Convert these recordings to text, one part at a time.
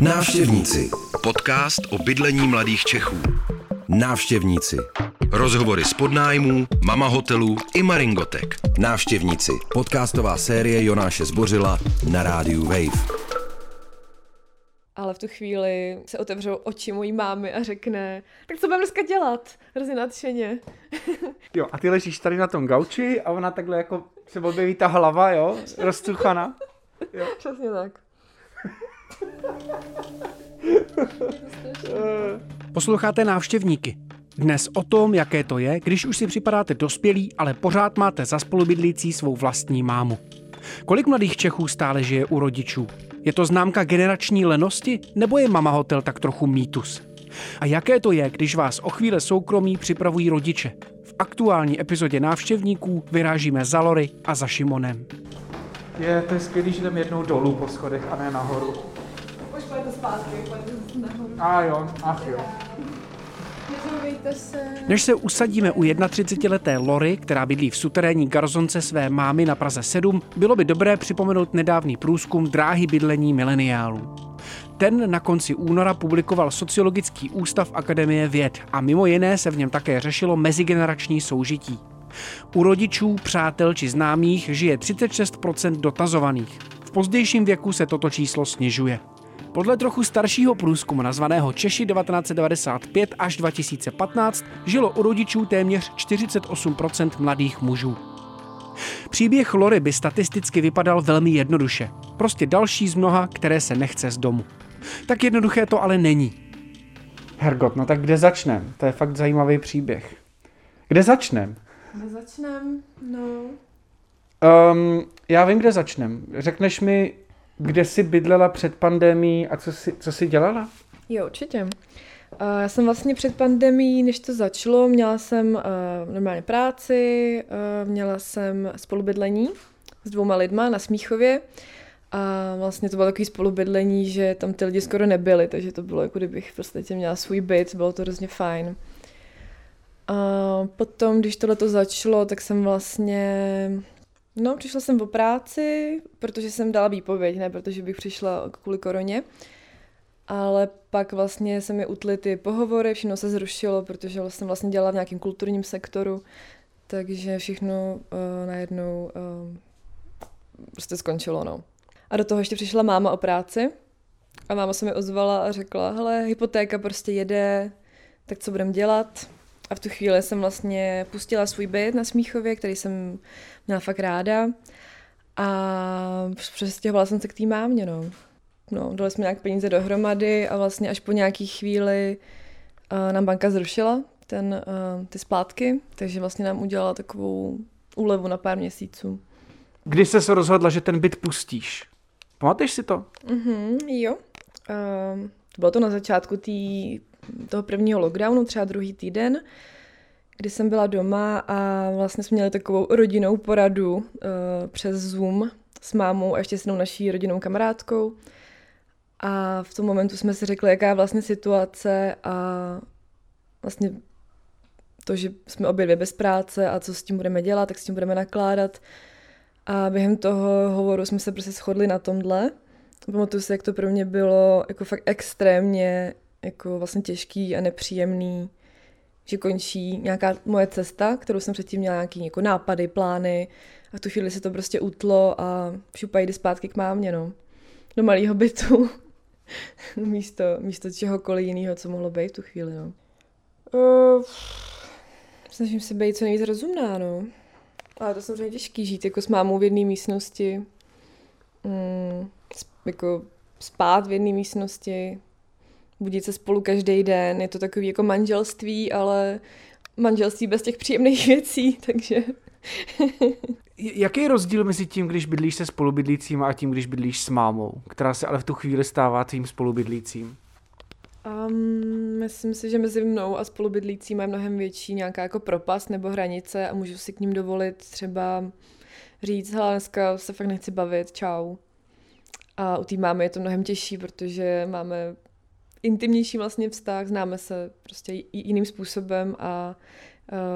Návštěvníci. Podcast o bydlení mladých Čechů. Návštěvníci. Rozhovory z podnájmů, mama hotelů i maringotek. Návštěvníci. Podcastová série Jonáše Zbořila na rádiu Wave. Ale v tu chvíli se otevřou oči mojí mámy a řekne, tak co budeme dneska dělat? Hrozně nadšeně. Jo, a ty ležíš tady na tom gauči a ona takhle jako se objeví ta hlava, jo, roztuchana. Jo. Přesně tak. Posloucháte návštěvníky. Dnes o tom, jaké to je, když už si připadáte dospělí, ale pořád máte za spolubydlící svou vlastní mámu. Kolik mladých Čechů stále žije u rodičů? Je to známka generační lenosti, nebo je mama hotel tak trochu mýtus? A jaké to je, když vás o chvíle soukromí připravují rodiče? V aktuální epizodě návštěvníků vyrážíme za Lory a za Šimonem. Je, to je skvělý, že jdem jednou dolů po schodech a ne nahoru. Zpátky, nahoru. A jo, ach jo. se. Než se usadíme u 31-leté Lory, která bydlí v suterénní garzonce své mámy na Praze 7, bylo by dobré připomenout nedávný průzkum dráhy bydlení mileniálů. Ten na konci února publikoval Sociologický ústav Akademie věd a mimo jiné se v něm také řešilo mezigenerační soužití. U rodičů, přátel či známých žije 36% dotazovaných. V pozdějším věku se toto číslo snižuje. Podle trochu staršího průzkumu nazvaného Češi 1995 až 2015 žilo u rodičů téměř 48% mladých mužů. Příběh Lory by statisticky vypadal velmi jednoduše. Prostě další z mnoha, které se nechce z domu. Tak jednoduché to ale není. Hergot, no tak kde začnem? To je fakt zajímavý příběh. Kde začnem? Kde začnem? No. Um, já vím, kde začnem. Řekneš mi, kde jsi bydlela před pandemí a co jsi, co jsi dělala? Jo, určitě. Uh, já jsem vlastně před pandemí, než to začalo, měla jsem uh, normálně práci, uh, měla jsem spolubydlení s dvouma lidma na Smíchově a vlastně to bylo takový spolubydlení, že tam ty lidi skoro nebyli, takže to bylo jako kdybych v podstatě měla svůj byt, bylo to hrozně fajn. A potom, když tohle to začalo, tak jsem vlastně No, přišla jsem o práci, protože jsem dala výpověď, ne protože bych přišla kvůli koroně. Ale pak vlastně se mi utly ty pohovory, všechno se zrušilo, protože jsem vlastně dělala v nějakém kulturním sektoru, takže všechno uh, najednou uh, prostě skončilo, no. A do toho ještě přišla máma o práci a máma se mi ozvala a řekla, hele, hypotéka prostě jede, tak co budeme dělat? A v tu chvíli jsem vlastně pustila svůj byt na Smíchově, který jsem měla fakt ráda. A přestěhovala jsem se k té mámě, no. No, dali jsme nějak peníze dohromady a vlastně až po nějaký chvíli uh, nám banka zrušila ten, uh, ty splátky, takže vlastně nám udělala takovou úlevu na pár měsíců. Kdy jsi se rozhodla, že ten byt pustíš? Pamatuješ si to? Mhm, jo. Uh, bylo to na začátku tý, toho prvního lockdownu, třeba druhý týden kdy jsem byla doma a vlastně jsme měli takovou rodinnou poradu uh, přes Zoom s mámou a ještě s naší rodinnou kamarádkou. A v tom momentu jsme si řekli, jaká je vlastně situace a vlastně to, že jsme obě dvě bez práce a co s tím budeme dělat, tak s tím budeme nakládat. A během toho hovoru jsme se prostě shodli na tomhle. Pamatuju si, jak to pro mě bylo jako fakt extrémně jako vlastně těžký a nepříjemný že končí nějaká moje cesta, kterou jsem předtím měla nějaký jako nápady, plány a v tu chvíli se to prostě utlo a šupa jde zpátky k mámě, no. Do malého bytu. místo, místo čehokoliv jiného, co mohlo být v tu chvíli, no. Uh, snažím se být co nejvíc rozumná, no. Ale to samozřejmě těžký žít jako s mámou v jedné místnosti. Mm, jako spát v jedné místnosti, budit se spolu každý den, je to takový jako manželství, ale manželství bez těch příjemných věcí, takže... Jaký je rozdíl mezi tím, když bydlíš se spolubydlícím a tím, když bydlíš s mámou, která se ale v tu chvíli stává tvým spolubydlícím? Um, myslím si, že mezi mnou a spolubydlícím je mnohem větší nějaká jako propast nebo hranice a můžu si k ním dovolit třeba říct, hele, dneska se fakt nechci bavit, čau. A u té mámy je to mnohem těžší, protože máme intimnější vlastně vztah, známe se prostě jiným způsobem a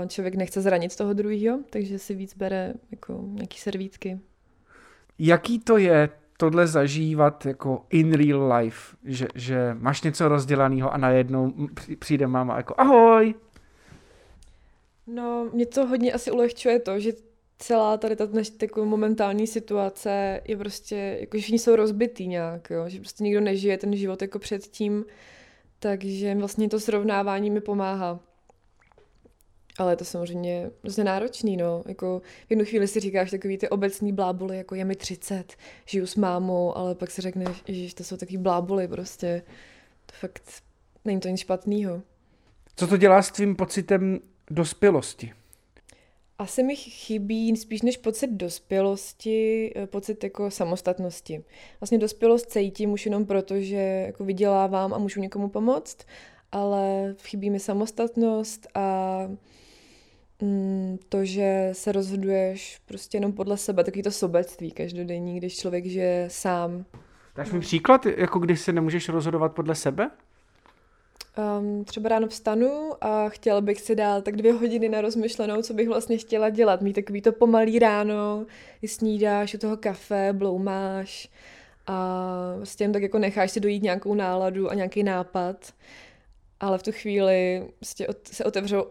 člověk nechce zranit toho druhého, takže si víc bere jako nějaký servítky. Jaký to je tohle zažívat jako in real life, že, že máš něco rozdělaného a najednou přijde máma jako ahoj. No, mě to hodně asi ulehčuje to, že celá tady ta dneš, momentální situace je prostě, jako všichni jsou rozbitý nějak, jo? že prostě nikdo nežije ten život jako předtím, takže vlastně to srovnávání mi pomáhá. Ale je to samozřejmě hrozně náročný, no. Jako v jednu chvíli si říkáš takový ty obecný bláboly, jako je mi 30, žiju s mámou, ale pak si řekneš, že to jsou takový bláboly prostě. To fakt není to nic špatného. Co to dělá s tvým pocitem dospělosti? Asi mi chybí spíš než pocit dospělosti, eh, pocit jako samostatnosti. Vlastně dospělost cítím už jenom proto, že jako vydělávám a můžu někomu pomoct, ale chybí mi samostatnost a mm, to, že se rozhoduješ prostě jenom podle sebe, takový to sobectví každodenní, když člověk žije sám. Dáš mi příklad, jako když se nemůžeš rozhodovat podle sebe? Um, třeba ráno vstanu a chtěla bych si dát tak dvě hodiny na rozmyšlenou, co bych vlastně chtěla dělat. Mít takový to pomalý ráno, snídáš u toho kafe, bloumáš a prostě jen tak jako necháš si dojít nějakou náladu a nějaký nápad. Ale v tu chvíli prostě se otevřou uh,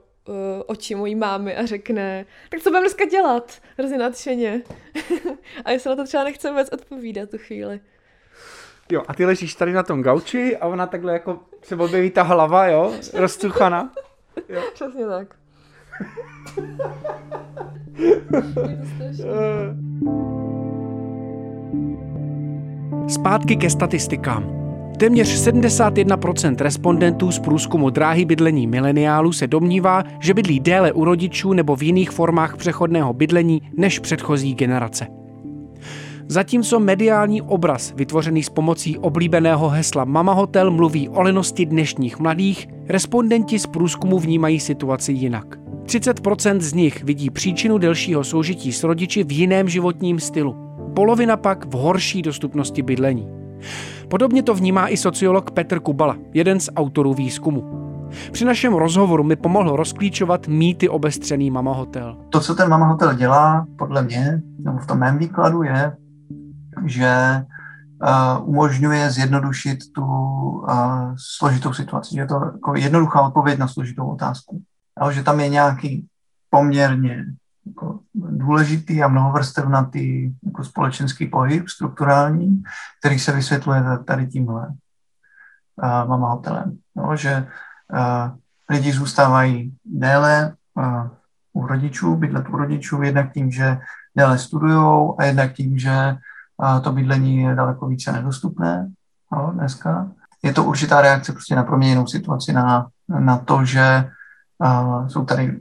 oči mojí mámy a řekne, tak co budeme dneska dělat? Hrozně nadšeně. a já se na to třeba nechce vůbec odpovídat tu chvíli. Jo, a ty ležíš tady na tom gauči a ona takhle jako se objeví ta hlava, jo, rozcuchana. Jo. Přesně tak. Zpátky ke statistikám. Téměř 71% respondentů z průzkumu dráhy bydlení mileniálů se domnívá, že bydlí déle u rodičů nebo v jiných formách přechodného bydlení než předchozí generace. Zatímco mediální obraz, vytvořený s pomocí oblíbeného hesla Mama Hotel, mluví o lenosti dnešních mladých, respondenti z průzkumu vnímají situaci jinak. 30% z nich vidí příčinu delšího soužití s rodiči v jiném životním stylu. Polovina pak v horší dostupnosti bydlení. Podobně to vnímá i sociolog Petr Kubala, jeden z autorů výzkumu. Při našem rozhovoru mi pomohl rozklíčovat mýty obestřený Mama Hotel. To, co ten Mama Hotel dělá, podle mě, nebo v tom mém výkladu, je že umožňuje zjednodušit tu složitou situaci. Je to jako jednoduchá odpověď na složitou otázku. Ale že tam je nějaký poměrně jako důležitý a mnohovrstevnatý jako společenský pohyb strukturální, který se vysvětluje tady tímhle mama hotelem. No, že lidi zůstávají déle u rodičů, bydlet u rodičů, jednak tím, že déle studují a jednak tím, že a to bydlení je daleko více nedostupné no, dneska. Je to určitá reakce prostě na proměněnou situaci, na, na to, že uh, jsou tady,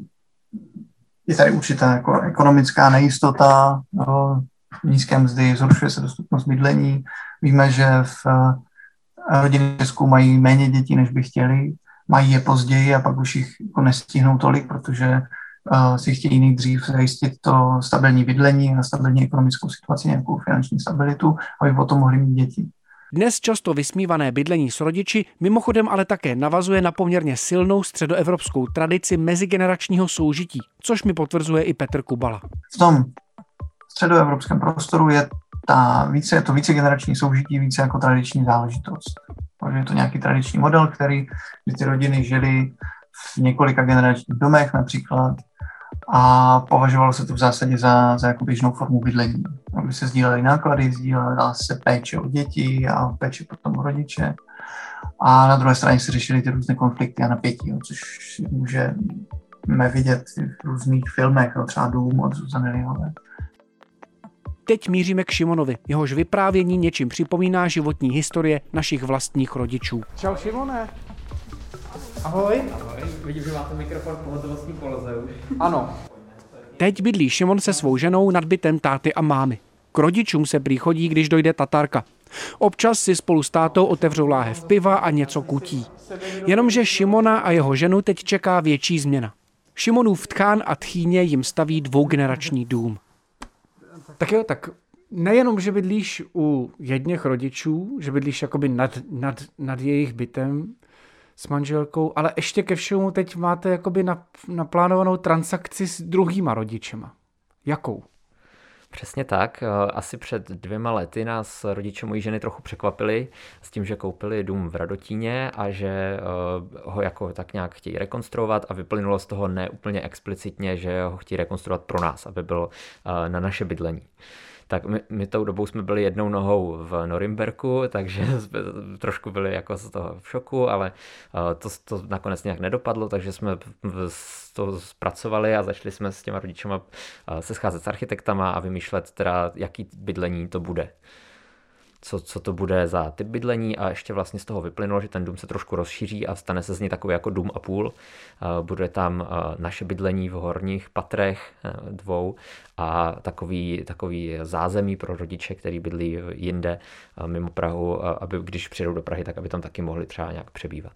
je tady určitá jako ekonomická nejistota, no, nízké mzdy, zhoršuje se dostupnost bydlení. Víme, že v rodiny v Česku mají méně dětí, než by chtěli, mají je později a pak už jich jako nestihnou tolik, protože si chtějí nejdřív zajistit to stabilní bydlení a stabilní ekonomickou situaci, nějakou finanční stabilitu, aby potom mohli mít děti. Dnes často vysmívané bydlení s rodiči mimochodem ale také navazuje na poměrně silnou středoevropskou tradici mezigeneračního soužití, což mi potvrzuje i Petr Kubala. V tom středoevropském prostoru je ta více, je to vícegenerační soužití více jako tradiční záležitost. Takže je to nějaký tradiční model, který, kdy ty rodiny žily v několika generačních domech například a považovalo se to v zásadě za, za jako běžnou formu bydlení. Aby se sdílely náklady, sdílela se péče o děti a péče potom o rodiče. A na druhé straně se řešily ty různé konflikty a napětí, jo, což můžeme vidět v různých filmech, jo, třeba Dům od Zuzany Lihové. Teď míříme k Šimonovi. Jehož vyprávění něčím připomíná životní historie našich vlastních rodičů. Čau Šimone. Ahoj. Ahoj, vidím, že máte mikrofon pohotovostní poloze už. Ano. Teď bydlí Šimon se svou ženou nad bytem táty a mámy. K rodičům se příchodí, když dojde tatárka. Občas si spolu s tátou otevřou láhev piva a něco kutí. Jenomže Šimona a jeho ženu teď čeká větší změna. Šimonův tkán a tchýně jim staví dvougenerační dům. Tak jo, tak nejenom, že bydlíš u jedněch rodičů, že bydlíš jakoby nad, nad, nad jejich bytem, s manželkou, ale ještě ke všemu teď máte jakoby naplánovanou transakci s druhýma rodičema. Jakou? Přesně tak. Eh, asi před dvěma lety nás rodiče mojí ženy trochu překvapili s tím, že koupili dům v Radotíně a že eh, ho jako tak nějak chtějí rekonstruovat a vyplynulo z toho neúplně explicitně, že ho chtějí rekonstruovat pro nás, aby bylo na naše bydlení tak my, my tou dobou jsme byli jednou nohou v Norimberku, takže jsme trošku byli jako z toho v šoku, ale eh, to, to nakonec nějak nedopadlo, takže jsme to zpracovali a začali jsme s těma rodičema eh, se scházet s architektama a vymýšlet teda, jaký bydlení to bude co, co to bude za typ bydlení a ještě vlastně z toho vyplynulo, že ten dům se trošku rozšíří a stane se z něj takový jako dům a půl. Bude tam naše bydlení v horních patrech dvou a takový, takový zázemí pro rodiče, který bydlí jinde mimo Prahu, aby když přijdou do Prahy, tak aby tam taky mohli třeba nějak přebývat.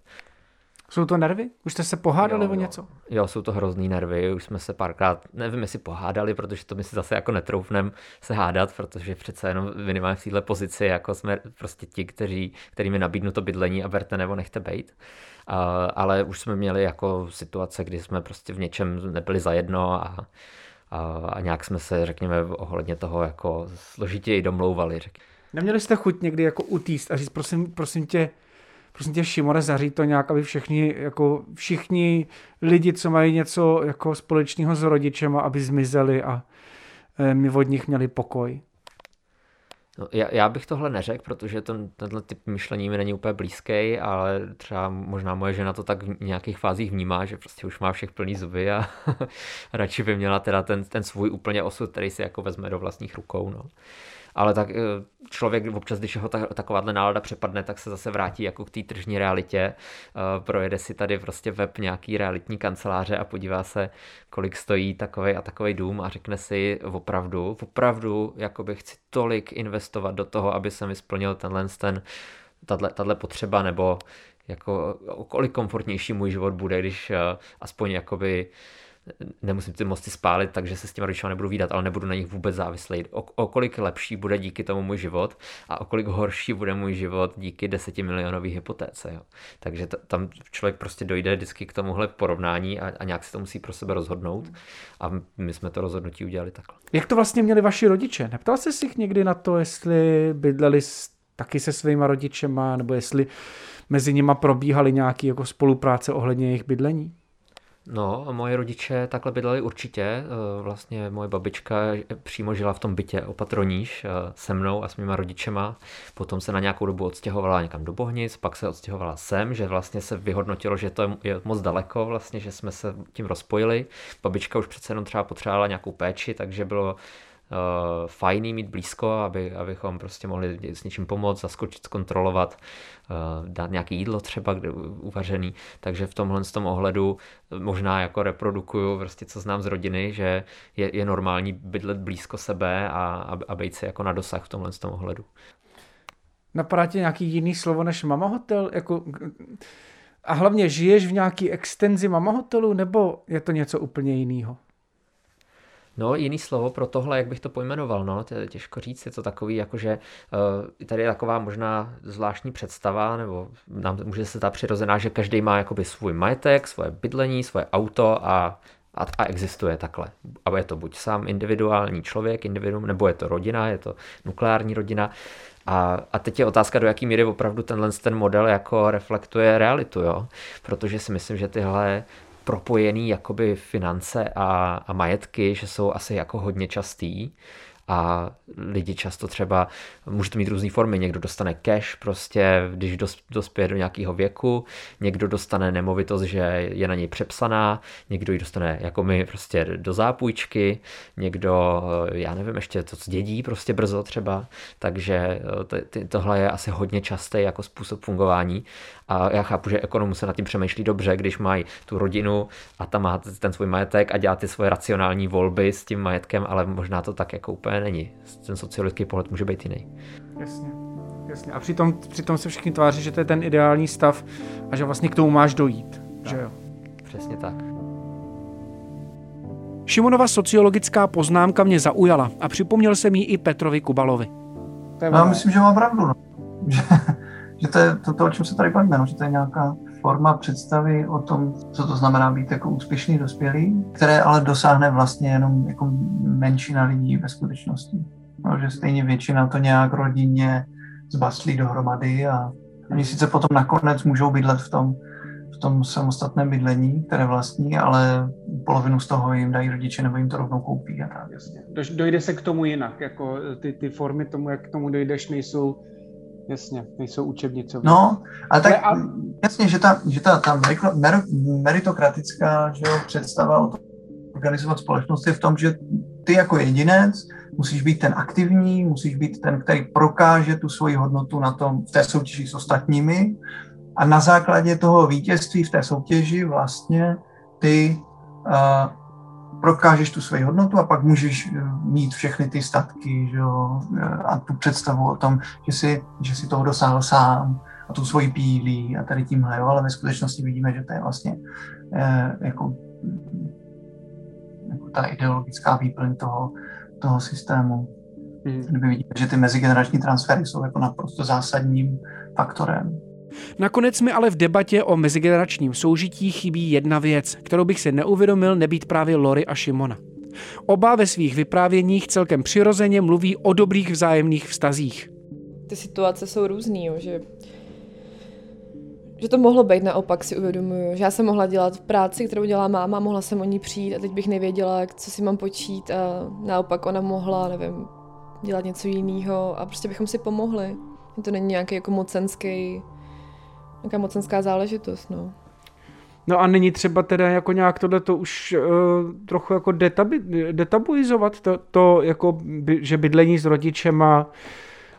Jsou to nervy? Už jste se pohádali jo, o něco? Jo, jsou to hrozný nervy, už jsme se párkrát, nevím jestli pohádali, protože to my si zase jako netroufnem se hádat, protože přece jenom minimálně v této pozici jako jsme prostě ti, kteří, kterými nabídnu to bydlení a berte nebo nechte bejt. Uh, ale už jsme měli jako situace, kdy jsme prostě v něčem nebyli zajedno a, a, a nějak jsme se, řekněme, ohledně toho jako složitěji domlouvali. Řek. Neměli jste chuť někdy jako utíst a říct, prosím, prosím tě, prosím tě, Šimone, zaříď to nějak, aby všichni, jako všichni lidi, co mají něco jako společného s rodičema, aby zmizeli a e, my od nich měli pokoj. No, já, já bych tohle neřekl, protože ten, tenhle typ myšlení mi není úplně blízký, ale třeba možná moje žena to tak v nějakých fázích vnímá, že prostě už má všech plný zuby a radši by měla teda ten, ten svůj úplně osud, který si jako vezme do vlastních rukou. No ale tak eh, člověk občas, když ho ta, takováhle nálada přepadne, tak se zase vrátí jako k té tržní realitě, eh, projede si tady prostě web nějaký realitní kanceláře a podívá se, kolik stojí takový a takový dům a řekne si opravdu, opravdu, jakoby chci tolik investovat do toho, aby se mi splnil tenhle ten, tato potřeba, nebo jako kolik komfortnější můj život bude, když eh, aspoň jakoby nemusím ty mosty spálit, takže se s těma rodičima nebudu výdat, ale nebudu na nich vůbec závislý. O, o kolik lepší bude díky tomu můj život a o kolik horší bude můj život díky desetimilionové hypotéce. Jo. Takže t- tam člověk prostě dojde vždycky k tomuhle porovnání a, a nějak se to musí pro sebe rozhodnout a my jsme to rozhodnutí udělali takhle. Jak to vlastně měli vaši rodiče? Neptal jsi si někdy na to, jestli bydleli taky se svýma rodičema, nebo jestli mezi nima probíhaly nějaké jako spolupráce ohledně jejich bydlení? No, moje rodiče takhle bydleli určitě. Eh, vlastně moje babička přímo žila v tom bytě opatroníž eh, se mnou a s mýma rodičema. Potom se na nějakou dobu odstěhovala někam do Bohnic, pak se odstěhovala sem, že vlastně se vyhodnotilo, že to je moc daleko, vlastně, že jsme se tím rozpojili. Babička už přece jenom třeba potřebovala nějakou péči, takže bylo uh, fajný mít blízko, aby, abychom prostě mohli s něčím pomoct, zaskočit, zkontrolovat, uh, dát nějaké jídlo třeba kde, uvařený, takže v tomhle z tom ohledu možná jako reprodukuju prostě co znám z rodiny, že je, je normální bydlet blízko sebe a, a, a být se jako na dosah v tomhle z tom ohledu. Napadá tě nějaký jiný slovo než mama hotel? Jako, a hlavně žiješ v nějaký extenzi mama hotelu, nebo je to něco úplně jiného? No, jiný slovo pro tohle, jak bych to pojmenoval, no, to je těžko říct, je to takový, jakože uh, tady je taková možná zvláštní představa, nebo nám může se ta přirozená, že každý má jakoby svůj majetek, svoje bydlení, svoje auto a a, a existuje takhle. A je to buď sám individuální člověk, individuum, nebo je to rodina, je to nukleární rodina. A, a teď je otázka, do jaký míry opravdu tenhle ten model jako reflektuje realitu, jo? Protože si myslím, že tyhle propojený jakoby finance a, a majetky, že jsou asi jako hodně častý a lidi často třeba, může to mít různé formy, někdo dostane cash prostě, když dospěje do nějakého věku, někdo dostane nemovitost, že je na něj přepsaná, někdo ji dostane jako my prostě do zápůjčky, někdo, já nevím, ještě to dědí prostě brzo třeba, takže eh, tohle je asi hodně častý jako způsob fungování. A já chápu, že ekonomů se nad tím přemýšlí dobře, když mají tu rodinu a tam má ten svůj majetek a dělá ty svoje racionální volby s tím majetkem, ale možná to tak jako úplně není. Ten sociologický pohled může být jiný. Jasně. Jasně. A přitom, přitom se všichni tváří, že to je ten ideální stav a že vlastně k tomu máš dojít. Tak. Že jo? Přesně tak. Šimonova sociologická poznámka mě zaujala a připomněl jsem ji i Petrovi Kubalovi. Já myslím, že má pravdu. No. Že, že to je to, to, o čem se tady bavíme, no, že to je nějaká forma představy o tom, co to znamená být jako úspěšný dospělý, které ale dosáhne vlastně jenom jako menšina lidí ve skutečnosti. No, že stejně většina to nějak rodině zbastlí dohromady a oni sice potom nakonec můžou bydlet v tom, v tom samostatném bydlení, které vlastní, ale polovinu z toho jim dají rodiče nebo jim to rovnou koupí. A tak. Jasně. Dojde se k tomu jinak, jako ty, ty formy tomu, jak k tomu dojdeš, nejsou Jasně, nejsou učebnicové. No, ale tak a... jasně, že ta, že ta, ta meritokratická že jo, představa o tom organizovat společnost je v tom, že ty jako jedinec musíš být ten aktivní, musíš být ten, který prokáže tu svoji hodnotu na tom, v té soutěži s ostatními a na základě toho vítězství v té soutěži vlastně ty uh, prokážeš tu svoji hodnotu a pak můžeš eh, mít všechny ty statky že jo, eh, a tu představu o tom, že si, že si toho dosáhl sám a tu svoji pílí a tady tímhle, jo, ale ve skutečnosti vidíme, že to je vlastně eh, jako, jako ta ideologická výplň toho, toho systému. Hmm. Kdyby vidíme, že ty mezigenerační transfery jsou jako naprosto zásadním faktorem. Nakonec mi ale v debatě o mezigeneračním soužití chybí jedna věc, kterou bych si neuvědomil nebýt právě Lory a Šimona. Oba ve svých vyprávěních celkem přirozeně mluví o dobrých vzájemných vztazích. Ty situace jsou různý, jo, že že to mohlo být naopak, si uvědomuju. Že já jsem mohla dělat práci, kterou dělá máma, mohla jsem o ní přijít a teď bych nevěděla, co si mám počít a naopak ona mohla, nevím, dělat něco jiného a prostě bychom si pomohli. To není nějaký jako mocenský Nějaká mocenská záležitost, no. No a není třeba teda jako nějak tohle to už uh, trochu jako detabi, detabuizovat to, to jako, by, že bydlení s rodičema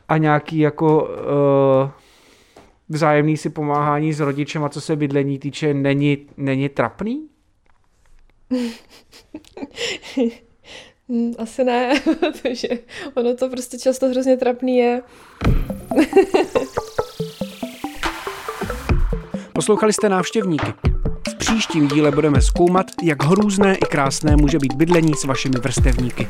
a nějaký jako uh, vzájemný si pomáhání s rodičem a co se bydlení týče, není, není trapný? Asi ne, protože ono to prostě často hrozně trapný je. Poslouchali jste návštěvníky. V příštím díle budeme zkoumat, jak hrůzné i krásné může být bydlení s vašimi vrstevníky.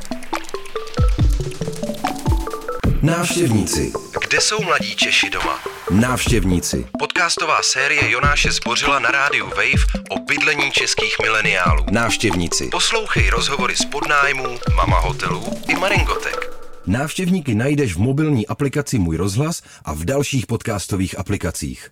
Návštěvníci. Kde jsou mladí Češi doma? Návštěvníci. Podcastová série Jonáše Zbořila na rádiu Wave o bydlení českých mileniálů. Návštěvníci. Poslouchej rozhovory z podnájmů, mama hotelů i Maringotek. Návštěvníky najdeš v mobilní aplikaci Můj rozhlas a v dalších podcastových aplikacích.